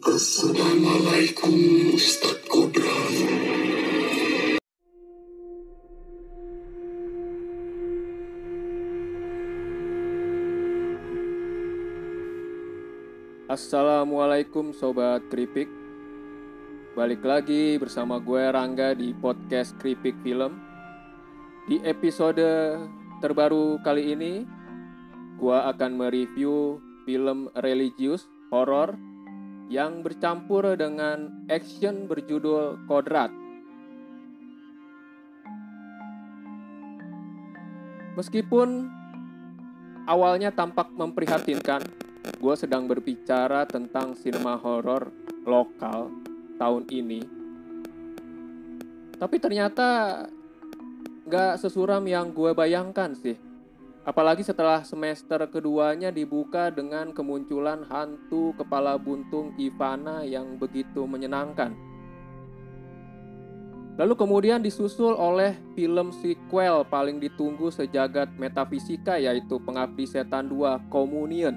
Assalamualaikum. Assalamualaikum Sobat Kripik Balik lagi bersama gue Rangga di podcast Kripik Film Di episode terbaru kali ini Gue akan mereview film religius horor yang bercampur dengan action berjudul Kodrat. Meskipun awalnya tampak memprihatinkan, gue sedang berbicara tentang sinema horor lokal tahun ini. Tapi ternyata gak sesuram yang gue bayangkan sih. Apalagi setelah semester keduanya dibuka dengan kemunculan hantu kepala buntung Ivana yang begitu menyenangkan. Lalu kemudian disusul oleh film sequel paling ditunggu sejagat metafisika yaitu Pengabdi Setan 2 Communion.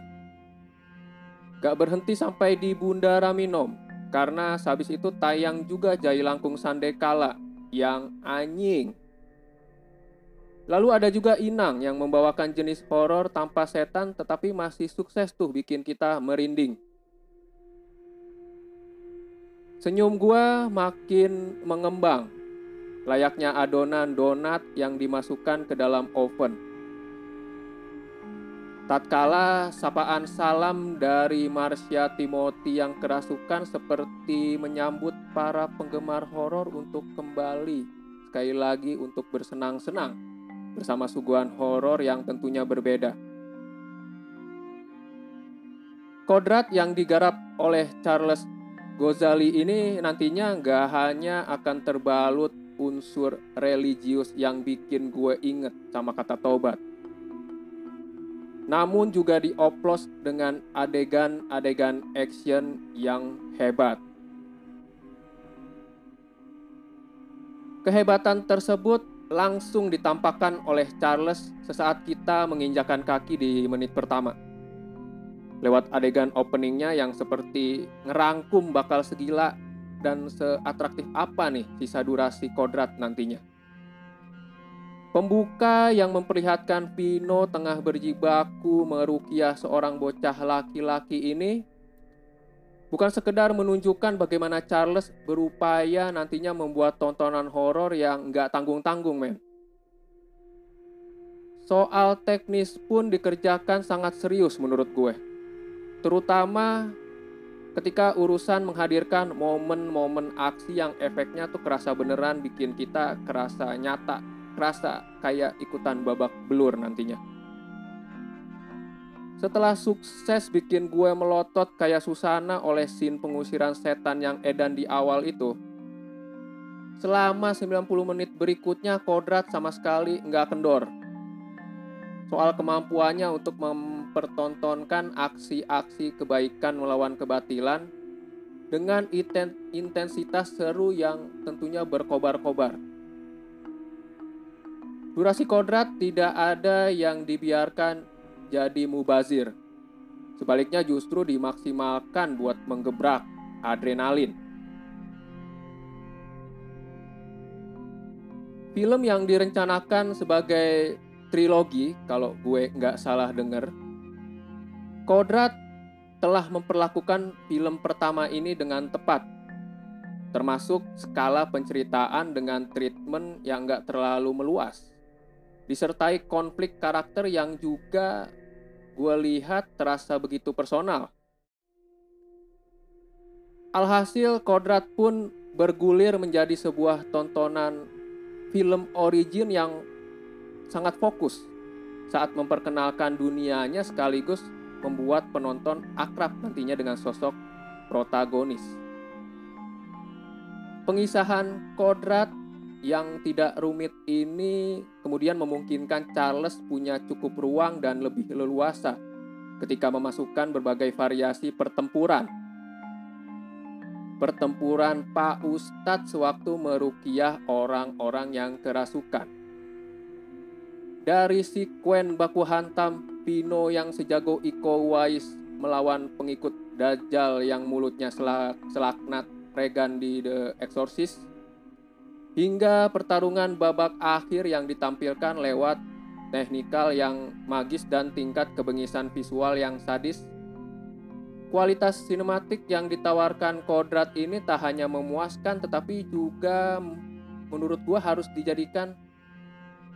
Gak berhenti sampai di Bunda Raminom karena habis itu tayang juga Jai Langkung Sandekala yang anjing Lalu ada juga Inang yang membawakan jenis horor tanpa setan tetapi masih sukses tuh bikin kita merinding. Senyum gua makin mengembang, layaknya adonan donat yang dimasukkan ke dalam oven. Tatkala sapaan salam dari Marsha Timothy yang kerasukan seperti menyambut para penggemar horor untuk kembali sekali lagi untuk bersenang-senang bersama suguhan horor yang tentunya berbeda. Kodrat yang digarap oleh Charles Gozali ini nantinya nggak hanya akan terbalut unsur religius yang bikin gue inget sama kata tobat. Namun juga dioplos dengan adegan-adegan action yang hebat. Kehebatan tersebut langsung ditampakkan oleh Charles sesaat kita menginjakan kaki di menit pertama. Lewat adegan openingnya yang seperti ngerangkum bakal segila dan seatraktif apa nih sisa durasi kodrat nantinya. Pembuka yang memperlihatkan Vino tengah berjibaku merukiah seorang bocah laki-laki ini Bukan sekedar menunjukkan bagaimana Charles berupaya nantinya membuat tontonan horor yang nggak tanggung-tanggung, men. Soal teknis pun dikerjakan sangat serius menurut gue. Terutama ketika urusan menghadirkan momen-momen aksi yang efeknya tuh kerasa beneran bikin kita kerasa nyata, kerasa kayak ikutan babak belur nantinya. Setelah sukses bikin gue melotot kayak Susana oleh scene pengusiran setan yang edan di awal itu, selama 90 menit berikutnya Kodrat sama sekali nggak kendor. Soal kemampuannya untuk mempertontonkan aksi-aksi kebaikan melawan kebatilan dengan intensitas seru yang tentunya berkobar-kobar. Durasi kodrat tidak ada yang dibiarkan jadi mubazir. Sebaliknya justru dimaksimalkan buat menggebrak adrenalin. Film yang direncanakan sebagai trilogi, kalau gue nggak salah denger, Kodrat telah memperlakukan film pertama ini dengan tepat, termasuk skala penceritaan dengan treatment yang nggak terlalu meluas, disertai konflik karakter yang juga gue lihat terasa begitu personal. Alhasil Kodrat pun bergulir menjadi sebuah tontonan film origin yang sangat fokus saat memperkenalkan dunianya sekaligus membuat penonton akrab nantinya dengan sosok protagonis. Pengisahan Kodrat yang tidak rumit ini kemudian memungkinkan Charles punya cukup ruang dan lebih leluasa ketika memasukkan berbagai variasi pertempuran. Pertempuran Pak Ustadz sewaktu merukiah orang-orang yang kerasukan. Dari sikuen baku hantam Pino yang sejago Iko Uwais melawan pengikut Dajjal yang mulutnya selak, selaknat Regan di The Exorcist hingga pertarungan babak akhir yang ditampilkan lewat teknikal yang magis dan tingkat kebengisan visual yang sadis. Kualitas sinematik yang ditawarkan Kodrat ini tak hanya memuaskan tetapi juga menurut gua harus dijadikan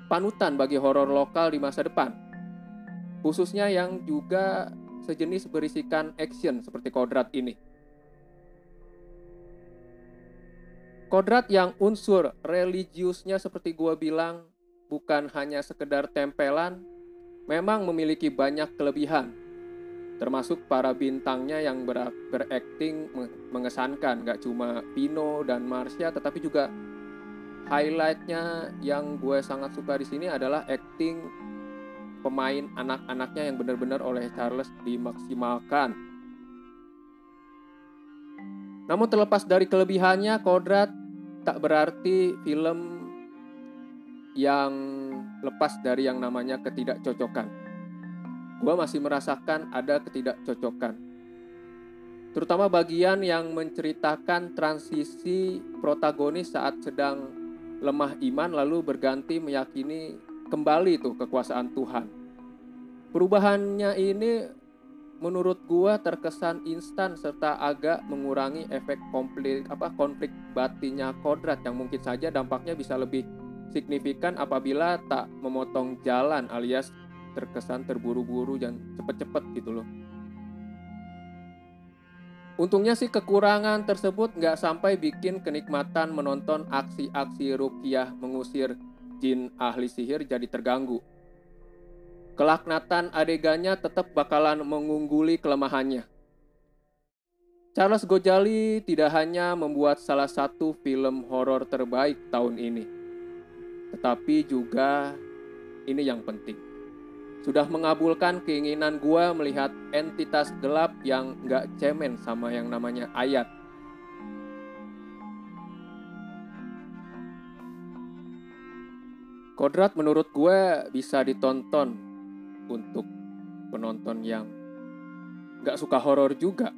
panutan bagi horor lokal di masa depan. Khususnya yang juga sejenis berisikan action seperti Kodrat ini. Kodrat yang unsur religiusnya seperti gua bilang bukan hanya sekedar tempelan, memang memiliki banyak kelebihan. Termasuk para bintangnya yang ber berakting mengesankan, gak cuma Pino dan Marsha, tetapi juga highlightnya yang gue sangat suka di sini adalah acting pemain anak-anaknya yang benar-benar oleh Charles dimaksimalkan. Namun terlepas dari kelebihannya, Kodrat tak berarti film yang lepas dari yang namanya ketidakcocokan. Gua masih merasakan ada ketidakcocokan. Terutama bagian yang menceritakan transisi protagonis saat sedang lemah iman lalu berganti meyakini kembali tuh kekuasaan Tuhan. Perubahannya ini menurut gua terkesan instan serta agak mengurangi efek konflik apa konflik batinnya kodrat yang mungkin saja dampaknya bisa lebih signifikan apabila tak memotong jalan alias terkesan terburu-buru dan cepet-cepet gitu loh. Untungnya sih kekurangan tersebut nggak sampai bikin kenikmatan menonton aksi-aksi rukiah mengusir jin ahli sihir jadi terganggu kelaknatan adegannya tetap bakalan mengungguli kelemahannya. Charles Gojali tidak hanya membuat salah satu film horor terbaik tahun ini, tetapi juga ini yang penting. Sudah mengabulkan keinginan gua melihat entitas gelap yang gak cemen sama yang namanya ayat. Kodrat menurut gue bisa ditonton untuk penonton yang gak suka horor juga.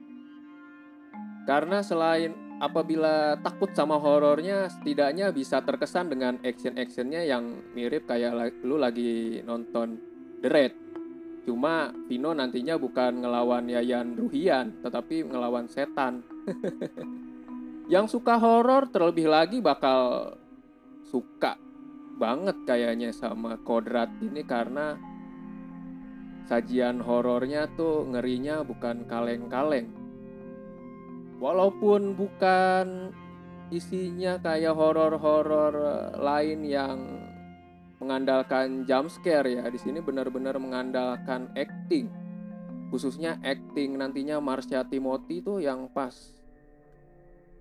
Karena selain apabila takut sama horornya, setidaknya bisa terkesan dengan action-actionnya yang mirip kayak lu lagi nonton The Raid. Cuma Vino nantinya bukan ngelawan Yayan Ruhian, tetapi ngelawan setan. yang suka horor terlebih lagi bakal suka banget kayaknya sama Kodrat ini karena sajian horornya tuh ngerinya bukan kaleng-kaleng. Walaupun bukan isinya kayak horor-horor lain yang mengandalkan jump scare ya. Di sini benar-benar mengandalkan acting. Khususnya acting nantinya Marsha Timothy tuh yang pas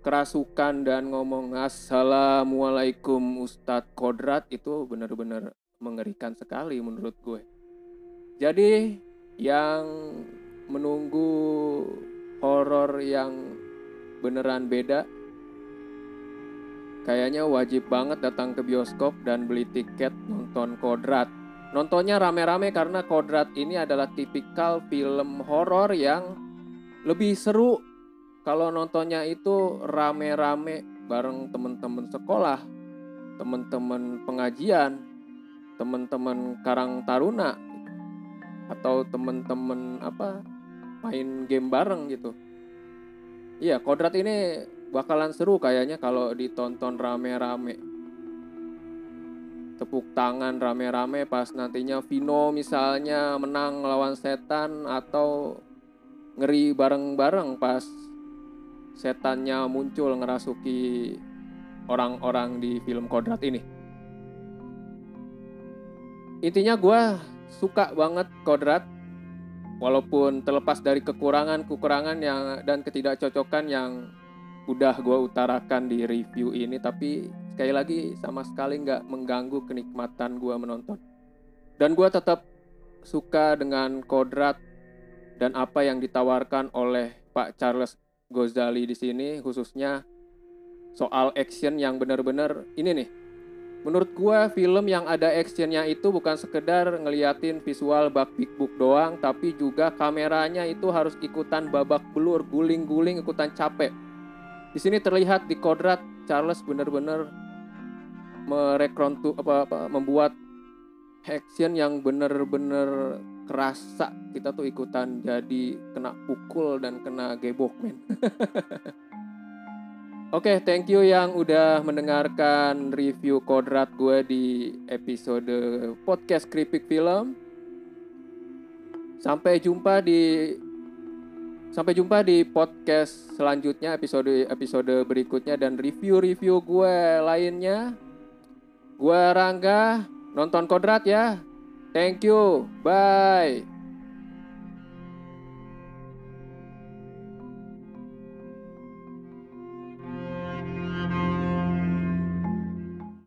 kerasukan dan ngomong assalamualaikum Ustadz Kodrat itu benar-benar mengerikan sekali menurut gue. Jadi yang menunggu horor yang beneran beda kayaknya wajib banget datang ke bioskop dan beli tiket nonton Kodrat. Nontonnya rame-rame karena Kodrat ini adalah tipikal film horor yang lebih seru kalau nontonnya itu rame-rame bareng temen-temen sekolah, temen-temen pengajian, temen-temen Karang Taruna atau temen-temen apa main game bareng gitu. Iya, kodrat ini bakalan seru kayaknya kalau ditonton rame-rame. Tepuk tangan rame-rame pas nantinya Vino misalnya menang lawan setan atau ngeri bareng-bareng pas setannya muncul ngerasuki orang-orang di film kodrat ini. Intinya gue suka banget kodrat. Walaupun terlepas dari kekurangan-kekurangan yang dan ketidakcocokan yang udah gue utarakan di review ini tapi sekali lagi sama sekali nggak mengganggu kenikmatan gue menonton. Dan gue tetap suka dengan kodrat dan apa yang ditawarkan oleh Pak Charles Gozali di sini khususnya soal action yang benar-benar ini nih Menurut gue film yang ada actionnya itu bukan sekedar ngeliatin visual bak big book doang, tapi juga kameranya itu harus ikutan babak belur, guling-guling, ikutan capek. Di sini terlihat di kodrat Charles bener-bener merekrontu apa, membuat action yang bener-bener kerasa kita tuh ikutan jadi kena pukul dan kena gebok men. Oke, okay, thank you yang udah mendengarkan review kodrat gue di episode podcast Kripik Film. Sampai jumpa di sampai jumpa di podcast selanjutnya episode episode berikutnya dan review-review gue lainnya. Gue Rangga, nonton kodrat ya. Thank you. Bye.